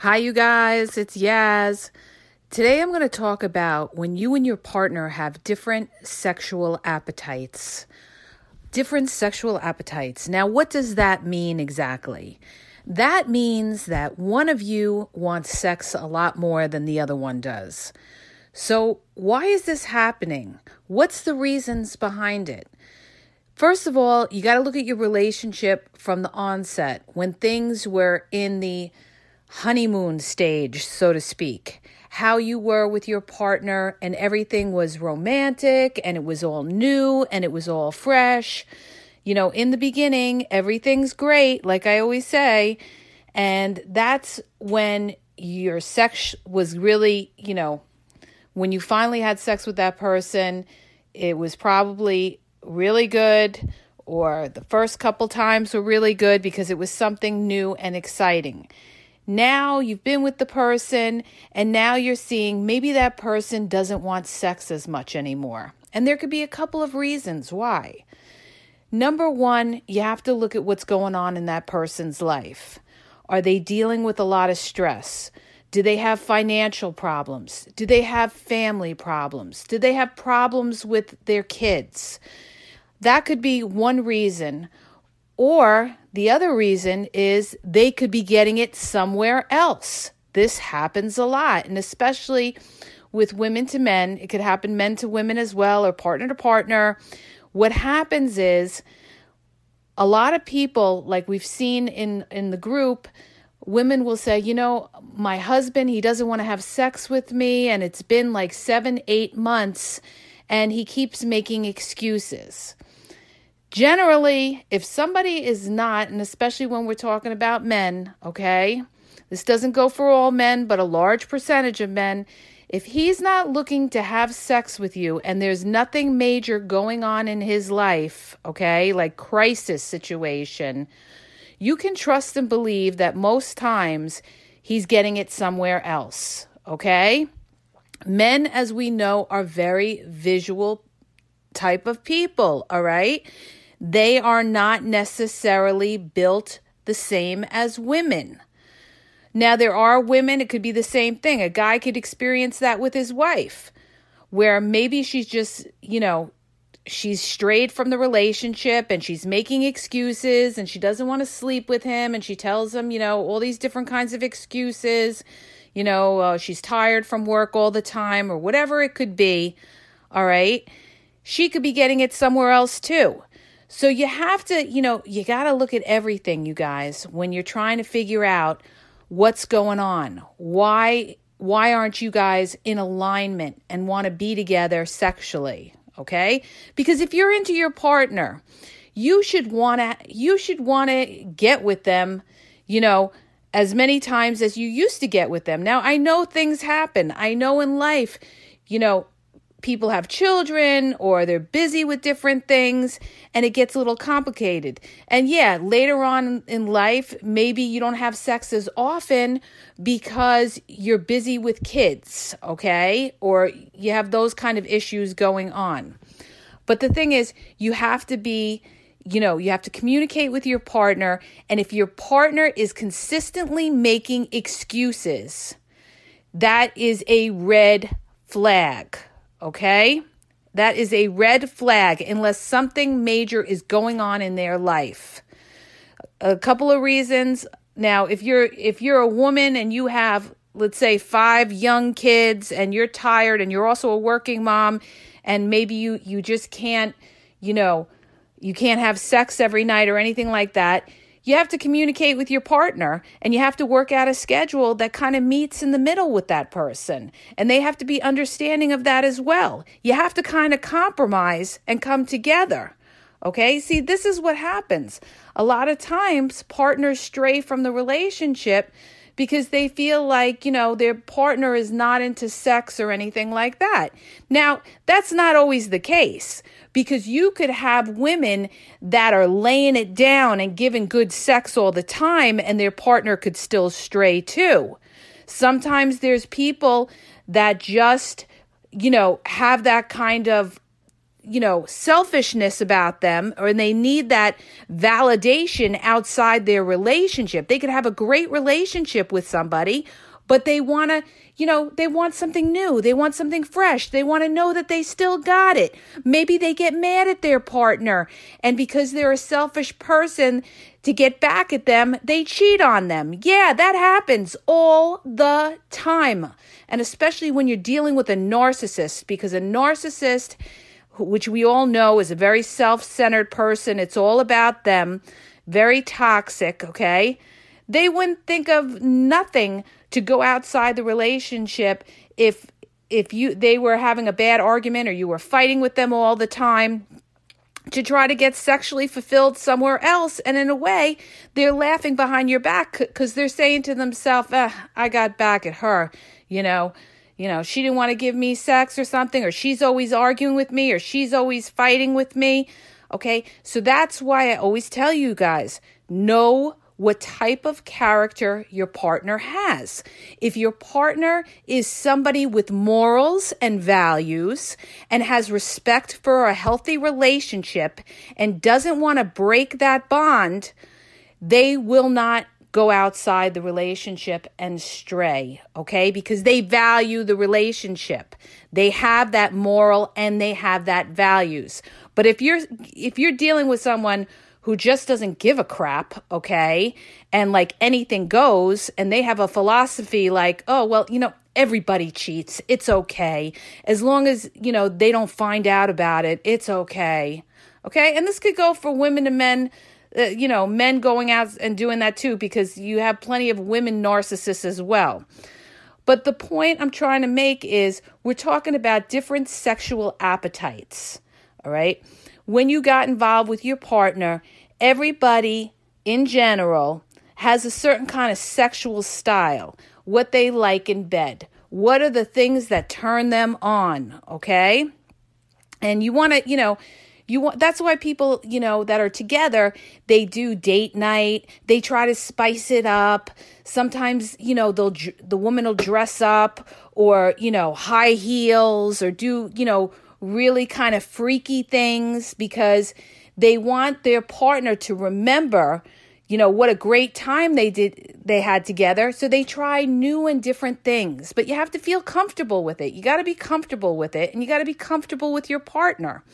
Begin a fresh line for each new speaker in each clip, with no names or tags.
Hi, you guys, it's Yaz. Today I'm going to talk about when you and your partner have different sexual appetites. Different sexual appetites. Now, what does that mean exactly? That means that one of you wants sex a lot more than the other one does. So, why is this happening? What's the reasons behind it? First of all, you got to look at your relationship from the onset when things were in the honeymoon stage, so to speak. How you were with your partner, and everything was romantic, and it was all new, and it was all fresh. You know, in the beginning, everything's great, like I always say. And that's when your sex was really, you know, when you finally had sex with that person, it was probably really good, or the first couple times were really good because it was something new and exciting. Now you've been with the person, and now you're seeing maybe that person doesn't want sex as much anymore. And there could be a couple of reasons why. Number one, you have to look at what's going on in that person's life. Are they dealing with a lot of stress? Do they have financial problems? Do they have family problems? Do they have problems with their kids? That could be one reason. Or the other reason is they could be getting it somewhere else. This happens a lot, and especially with women to men, it could happen men to women as well, or partner to partner. What happens is a lot of people, like we've seen in, in the group, women will say, you know, my husband, he doesn't want to have sex with me, and it's been like seven, eight months, and he keeps making excuses. Generally, if somebody is not, and especially when we're talking about men, okay, this doesn't go for all men, but a large percentage of men, if he's not looking to have sex with you and there's nothing major going on in his life, okay, like crisis situation, you can trust and believe that most times he's getting it somewhere else, okay? Men, as we know, are very visual type of people, all right? They are not necessarily built the same as women. Now, there are women, it could be the same thing. A guy could experience that with his wife, where maybe she's just, you know, she's strayed from the relationship and she's making excuses and she doesn't want to sleep with him and she tells him, you know, all these different kinds of excuses. You know, uh, she's tired from work all the time or whatever it could be. All right. She could be getting it somewhere else too. So you have to, you know, you got to look at everything, you guys, when you're trying to figure out what's going on. Why why aren't you guys in alignment and want to be together sexually? Okay? Because if you're into your partner, you should want to you should want to get with them, you know, as many times as you used to get with them. Now, I know things happen. I know in life, you know, people have children or they're busy with different things and it gets a little complicated. And yeah, later on in life, maybe you don't have sex as often because you're busy with kids, okay? Or you have those kind of issues going on. But the thing is, you have to be you know, you have to communicate with your partner. And if your partner is consistently making excuses, that is a red flag. Okay? That is a red flag unless something major is going on in their life. A couple of reasons. Now, if you're if you're a woman and you have let's say five young kids and you're tired and you're also a working mom and maybe you you just can't, you know, you can't have sex every night or anything like that. You have to communicate with your partner and you have to work out a schedule that kind of meets in the middle with that person. And they have to be understanding of that as well. You have to kind of compromise and come together. Okay? See, this is what happens. A lot of times, partners stray from the relationship because they feel like, you know, their partner is not into sex or anything like that. Now, that's not always the case because you could have women that are laying it down and giving good sex all the time and their partner could still stray too. Sometimes there's people that just, you know, have that kind of you know, selfishness about them or they need that validation outside their relationship. They could have a great relationship with somebody, but they want to, you know, they want something new. They want something fresh. They want to know that they still got it. Maybe they get mad at their partner and because they're a selfish person to get back at them, they cheat on them. Yeah, that happens all the time. And especially when you're dealing with a narcissist because a narcissist which we all know is a very self centered person. It's all about them, very toxic, okay? They wouldn't think of nothing to go outside the relationship if if you they were having a bad argument or you were fighting with them all the time to try to get sexually fulfilled somewhere else and in a way they're laughing behind your back cuz they're saying to themselves eh, I got back at her you know you know, she didn't want to give me sex or something, or she's always arguing with me, or she's always fighting with me. Okay. So that's why I always tell you guys know what type of character your partner has. If your partner is somebody with morals and values and has respect for a healthy relationship and doesn't want to break that bond, they will not go outside the relationship and stray, okay? Because they value the relationship. They have that moral and they have that values. But if you're if you're dealing with someone who just doesn't give a crap, okay? And like anything goes and they have a philosophy like, "Oh, well, you know, everybody cheats. It's okay. As long as, you know, they don't find out about it, it's okay." Okay? And this could go for women and men uh, you know, men going out and doing that too, because you have plenty of women narcissists as well. But the point I'm trying to make is we're talking about different sexual appetites. All right. When you got involved with your partner, everybody in general has a certain kind of sexual style, what they like in bed. What are the things that turn them on? Okay. And you want to, you know, you want that's why people, you know, that are together, they do date night. They try to spice it up. Sometimes, you know, they'll the woman will dress up or, you know, high heels or do, you know, really kind of freaky things because they want their partner to remember you know what a great time they did they had together so they try new and different things but you have to feel comfortable with it you got to be comfortable with it and you got to be comfortable with your partner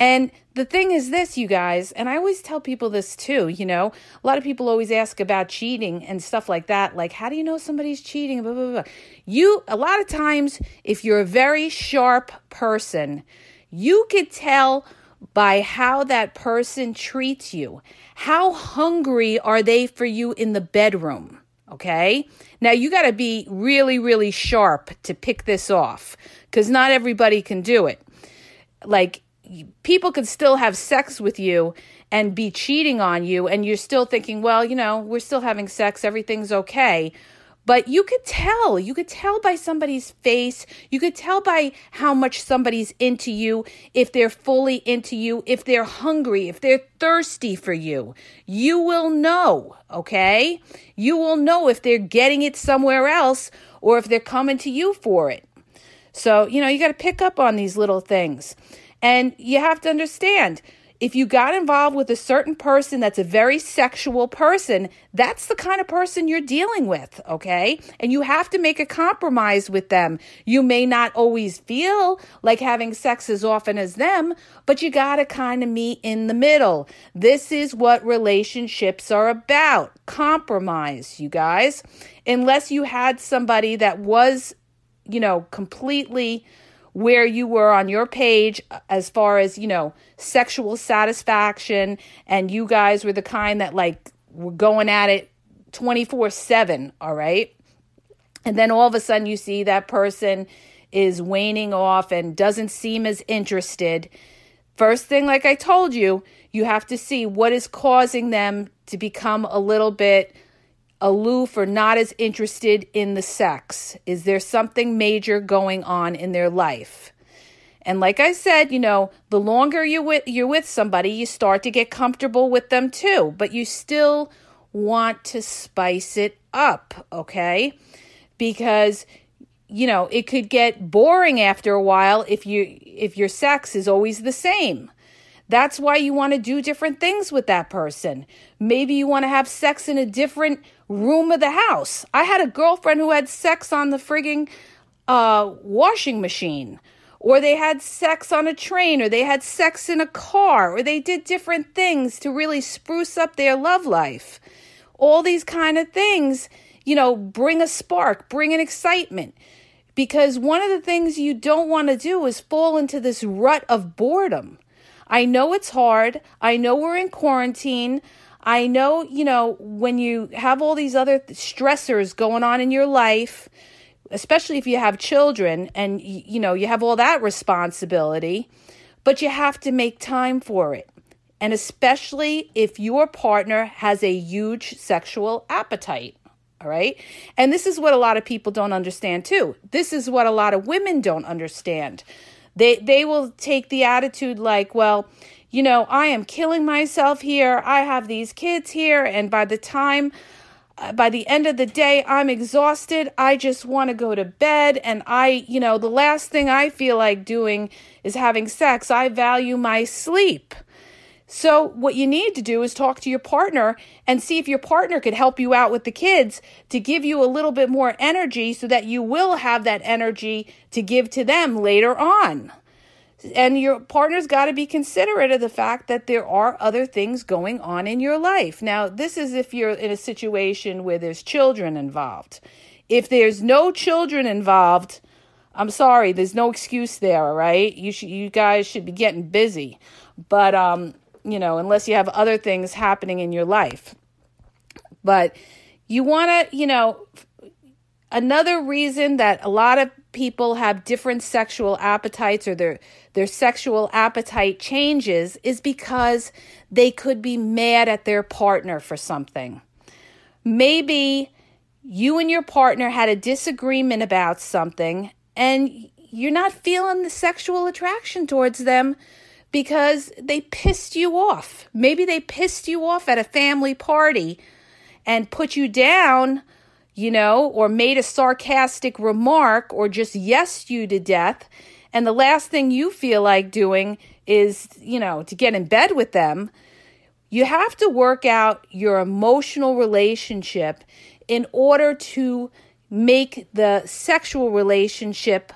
and the thing is this, you guys, and I always tell people this too, you know, a lot of people always ask about cheating and stuff like that. Like, how do you know somebody's cheating? Blah, blah, blah. You, a lot of times, if you're a very sharp person, you could tell by how that person treats you. How hungry are they for you in the bedroom? Okay. Now you got to be really, really sharp to pick this off because not everybody can do it. Like, people could still have sex with you and be cheating on you and you're still thinking well you know we're still having sex everything's okay. But you could tell. You could tell by somebody's face. You could tell by how much somebody's into you if they're fully into you if they're hungry if they're thirsty for you. You will know okay? You will know if they're getting it somewhere else or if they're coming to you for it. So you know you got to pick up on these little things and you have to understand if you got involved with a certain person that's a very sexual person, that's the kind of person you're dealing with, okay? And you have to make a compromise with them. You may not always feel like having sex as often as them, but you got to kind of meet in the middle. This is what relationships are about compromise, you guys. Unless you had somebody that was, you know, completely where you were on your page as far as, you know, sexual satisfaction and you guys were the kind that like were going at it 24/7, all right? And then all of a sudden you see that person is waning off and doesn't seem as interested. First thing like I told you, you have to see what is causing them to become a little bit aloof or not as interested in the sex? Is there something major going on in their life? And like I said, you know, the longer you with, you're with somebody, you start to get comfortable with them too, but you still want to spice it up, okay? Because you know, it could get boring after a while if you if your sex is always the same. That's why you want to do different things with that person. Maybe you want to have sex in a different room of the house. I had a girlfriend who had sex on the frigging uh, washing machine, or they had sex on a train, or they had sex in a car, or they did different things to really spruce up their love life. All these kind of things, you know, bring a spark, bring an excitement. Because one of the things you don't want to do is fall into this rut of boredom. I know it's hard. I know we're in quarantine. I know, you know, when you have all these other stressors going on in your life, especially if you have children and, you know, you have all that responsibility, but you have to make time for it. And especially if your partner has a huge sexual appetite. All right. And this is what a lot of people don't understand too. This is what a lot of women don't understand. They they will take the attitude like, well, you know, I am killing myself here. I have these kids here. And by the time, uh, by the end of the day, I'm exhausted. I just want to go to bed. And I, you know, the last thing I feel like doing is having sex. I value my sleep. So, what you need to do is talk to your partner and see if your partner could help you out with the kids to give you a little bit more energy so that you will have that energy to give to them later on and your partner's got to be considerate of the fact that there are other things going on in your life. Now, this is if you're in a situation where there's children involved. If there's no children involved, I'm sorry, there's no excuse there, all right? You should you guys should be getting busy. But um, you know, unless you have other things happening in your life. But you want to, you know, another reason that a lot of people have different sexual appetites or their their sexual appetite changes is because they could be mad at their partner for something. Maybe you and your partner had a disagreement about something and you're not feeling the sexual attraction towards them because they pissed you off. Maybe they pissed you off at a family party and put you down you know, or made a sarcastic remark or just yes you to death. And the last thing you feel like doing is, you know, to get in bed with them. You have to work out your emotional relationship in order to make the sexual relationship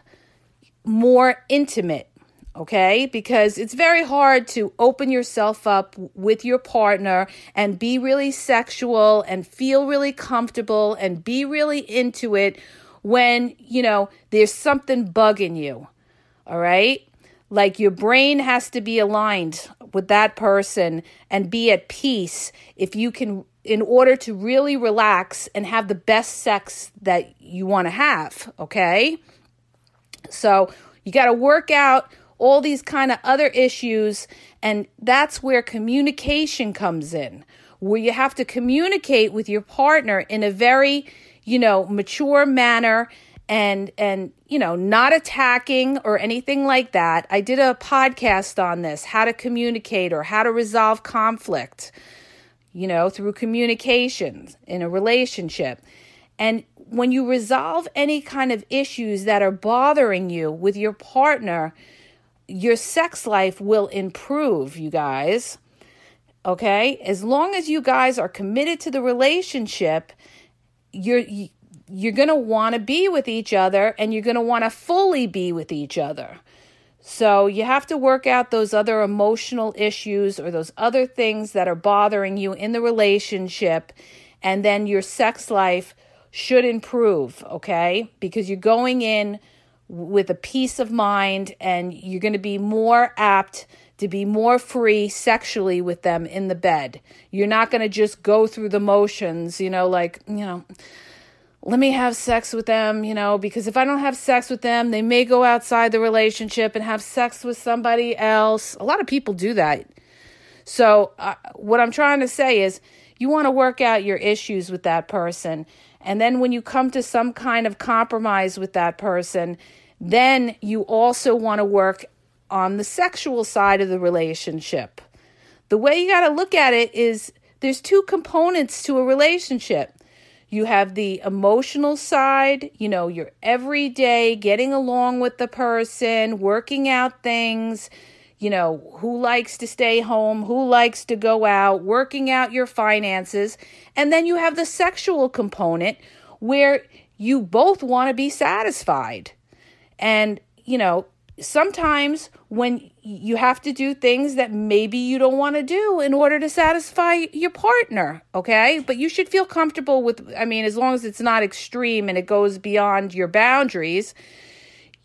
more intimate okay? Because it's very hard to open yourself up with your partner and be really sexual and feel really comfortable and be really into it when, you know, there's something bugging you, all right? Like your brain has to be aligned with that person and be at peace if you can in order to really relax and have the best sex that you want to have, okay? So, you got to work out all these kind of other issues. And that's where communication comes in, where you have to communicate with your partner in a very, you know, mature manner and and you know not attacking or anything like that i did a podcast on this how to communicate or how to resolve conflict you know through communications in a relationship and when you resolve any kind of issues that are bothering you with your partner your sex life will improve, you guys. Okay? As long as you guys are committed to the relationship, you're you're going to want to be with each other and you're going to want to fully be with each other. So you have to work out those other emotional issues or those other things that are bothering you in the relationship and then your sex life should improve, okay? Because you're going in with a peace of mind and you're going to be more apt to be more free sexually with them in the bed. You're not going to just go through the motions, you know, like, you know, let me have sex with them, you know, because if I don't have sex with them, they may go outside the relationship and have sex with somebody else. A lot of people do that. So, uh, what I'm trying to say is, you want to work out your issues with that person. And then when you come to some kind of compromise with that person, then you also want to work on the sexual side of the relationship. The way you got to look at it is there's two components to a relationship you have the emotional side, you know, you're every day getting along with the person, working out things, you know, who likes to stay home, who likes to go out, working out your finances. And then you have the sexual component where you both want to be satisfied. And, you know, sometimes when you have to do things that maybe you don't want to do in order to satisfy your partner, okay? But you should feel comfortable with, I mean, as long as it's not extreme and it goes beyond your boundaries,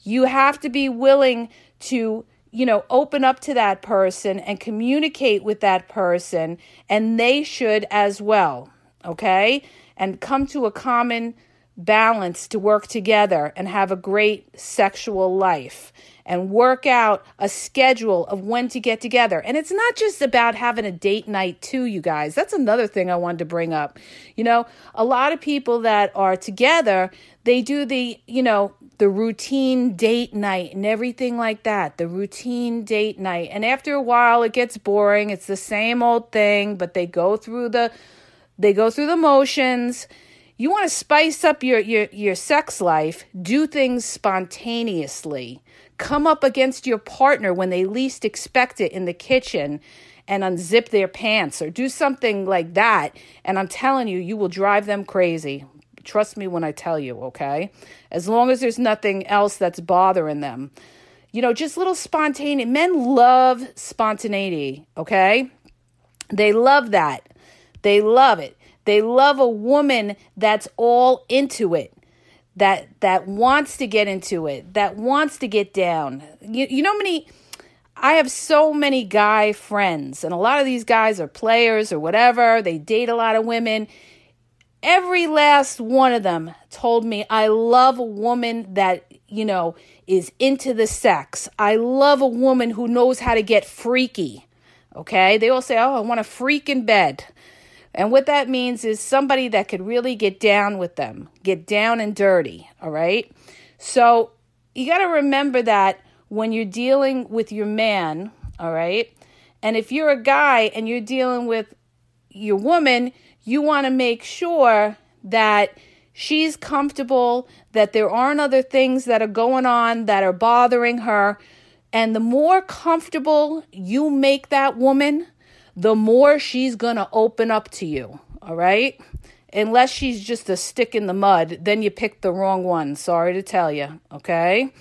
you have to be willing to, you know, open up to that person and communicate with that person, and they should as well, okay? And come to a common balance to work together and have a great sexual life and work out a schedule of when to get together. And it's not just about having a date night, too, you guys. That's another thing I wanted to bring up. You know, a lot of people that are together, they do the, you know, the routine date night and everything like that. The routine date night. And after a while, it gets boring. It's the same old thing, but they go through the they go through the motions you want to spice up your, your, your sex life, do things spontaneously. Come up against your partner when they least expect it in the kitchen and unzip their pants or do something like that. And I'm telling you, you will drive them crazy. Trust me when I tell you, okay? As long as there's nothing else that's bothering them. You know, just little spontaneity. Men love spontaneity, okay? They love that. They love it. They love a woman that's all into it. That that wants to get into it, that wants to get down. You, you know many I have so many guy friends, and a lot of these guys are players or whatever. They date a lot of women. Every last one of them told me, I love a woman that, you know, is into the sex. I love a woman who knows how to get freaky. Okay? They all say, Oh, I want a freak in bed. And what that means is somebody that could really get down with them, get down and dirty, all right? So you got to remember that when you're dealing with your man, all right? And if you're a guy and you're dealing with your woman, you want to make sure that she's comfortable, that there aren't other things that are going on that are bothering her. And the more comfortable you make that woman, the more she's going to open up to you. All right? Unless she's just a stick in the mud, then you picked the wrong one. Sorry to tell you. Okay?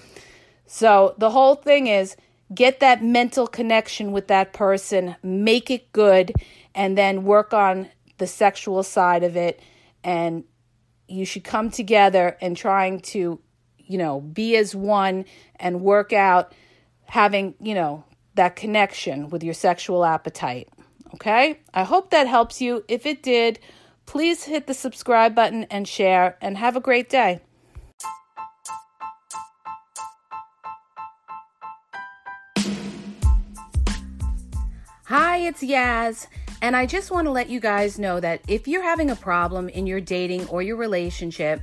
So the whole thing is get that mental connection with that person, make it good, and then work on the sexual side of it. And you should come together and trying to, you know, be as one and work out having, you know, that connection with your sexual appetite. Okay? I hope that helps you. If it did, please hit the subscribe button and share, and have a great day. Hi, it's Yaz, and I just want to let you guys know that if you're having a problem in your dating or your relationship,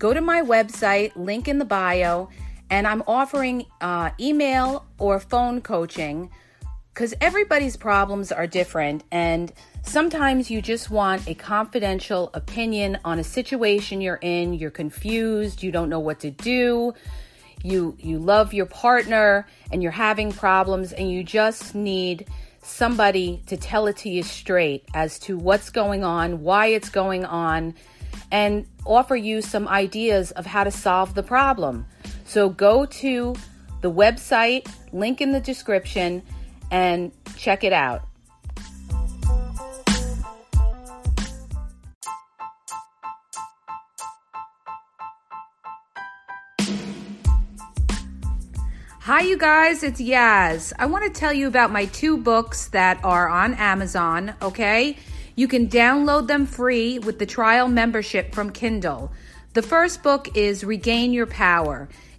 go to my website, link in the bio, and I'm offering uh, email or phone coaching because everybody's problems are different, and sometimes you just want a confidential opinion on a situation you're in. You're confused, you don't know what to do. you you love your partner and you're having problems and you just need somebody to tell it to you straight as to what's going on, why it's going on, and offer you some ideas of how to solve the problem. So go to the website, link in the description, and check it out. Hi, you guys, it's Yaz. I want to tell you about my two books that are on Amazon, okay? You can download them free with the trial membership from Kindle. The first book is Regain Your Power.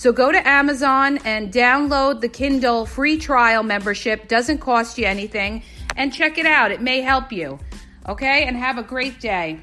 So go to Amazon and download the Kindle free trial membership. Doesn't cost you anything and check it out. It may help you. Okay? And have a great day.